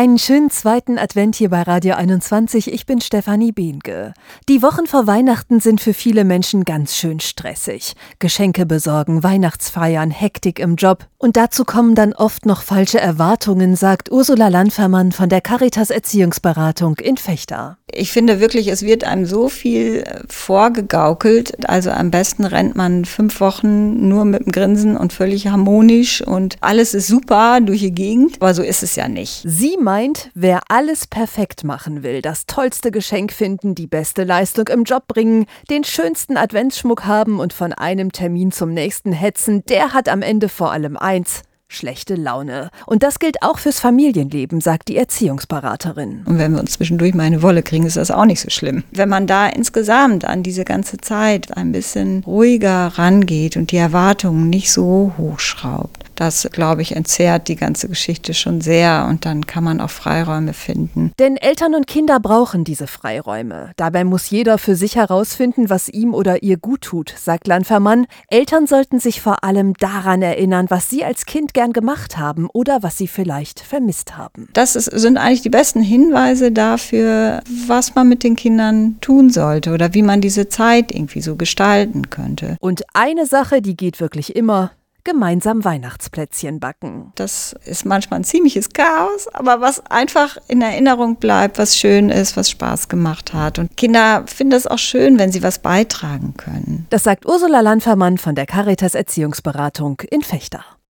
Einen schönen zweiten Advent hier bei Radio 21. Ich bin Stefanie Behnke. Die Wochen vor Weihnachten sind für viele Menschen ganz schön stressig. Geschenke besorgen, Weihnachtsfeiern, Hektik im Job. Und dazu kommen dann oft noch falsche Erwartungen, sagt Ursula Landfermann von der Caritas Erziehungsberatung in Fechter. Ich finde wirklich, es wird einem so viel vorgegaukelt. Also am besten rennt man fünf Wochen nur mit dem Grinsen und völlig harmonisch und alles ist super durch die Gegend. Aber so ist es ja nicht. Sie meint, wer alles perfekt machen will, das tollste Geschenk finden, die beste Leistung im Job bringen, den schönsten Adventsschmuck haben und von einem Termin zum nächsten hetzen, der hat am Ende vor allem eins, schlechte Laune. Und das gilt auch fürs Familienleben, sagt die Erziehungsberaterin. Und wenn wir uns zwischendurch mal eine Wolle kriegen, ist das auch nicht so schlimm. Wenn man da insgesamt an diese ganze Zeit ein bisschen ruhiger rangeht und die Erwartungen nicht so hochschraubt, das, glaube ich, entzerrt die ganze Geschichte schon sehr und dann kann man auch Freiräume finden. Denn Eltern und Kinder brauchen diese Freiräume. Dabei muss jeder für sich herausfinden, was ihm oder ihr gut tut, sagt Landfermann. Eltern sollten sich vor allem daran erinnern, was sie als Kind gern gemacht haben oder was sie vielleicht vermisst haben. Das ist, sind eigentlich die besten Hinweise dafür, was man mit den Kindern tun sollte oder wie man diese Zeit irgendwie so gestalten könnte. Und eine Sache, die geht wirklich immer, gemeinsam Weihnachtsplätzchen backen. Das ist manchmal ein ziemliches Chaos, aber was einfach in Erinnerung bleibt, was schön ist, was Spaß gemacht hat. Und Kinder finden es auch schön, wenn sie was beitragen können. Das sagt Ursula Landfermann von der Caritas Erziehungsberatung in Fechter.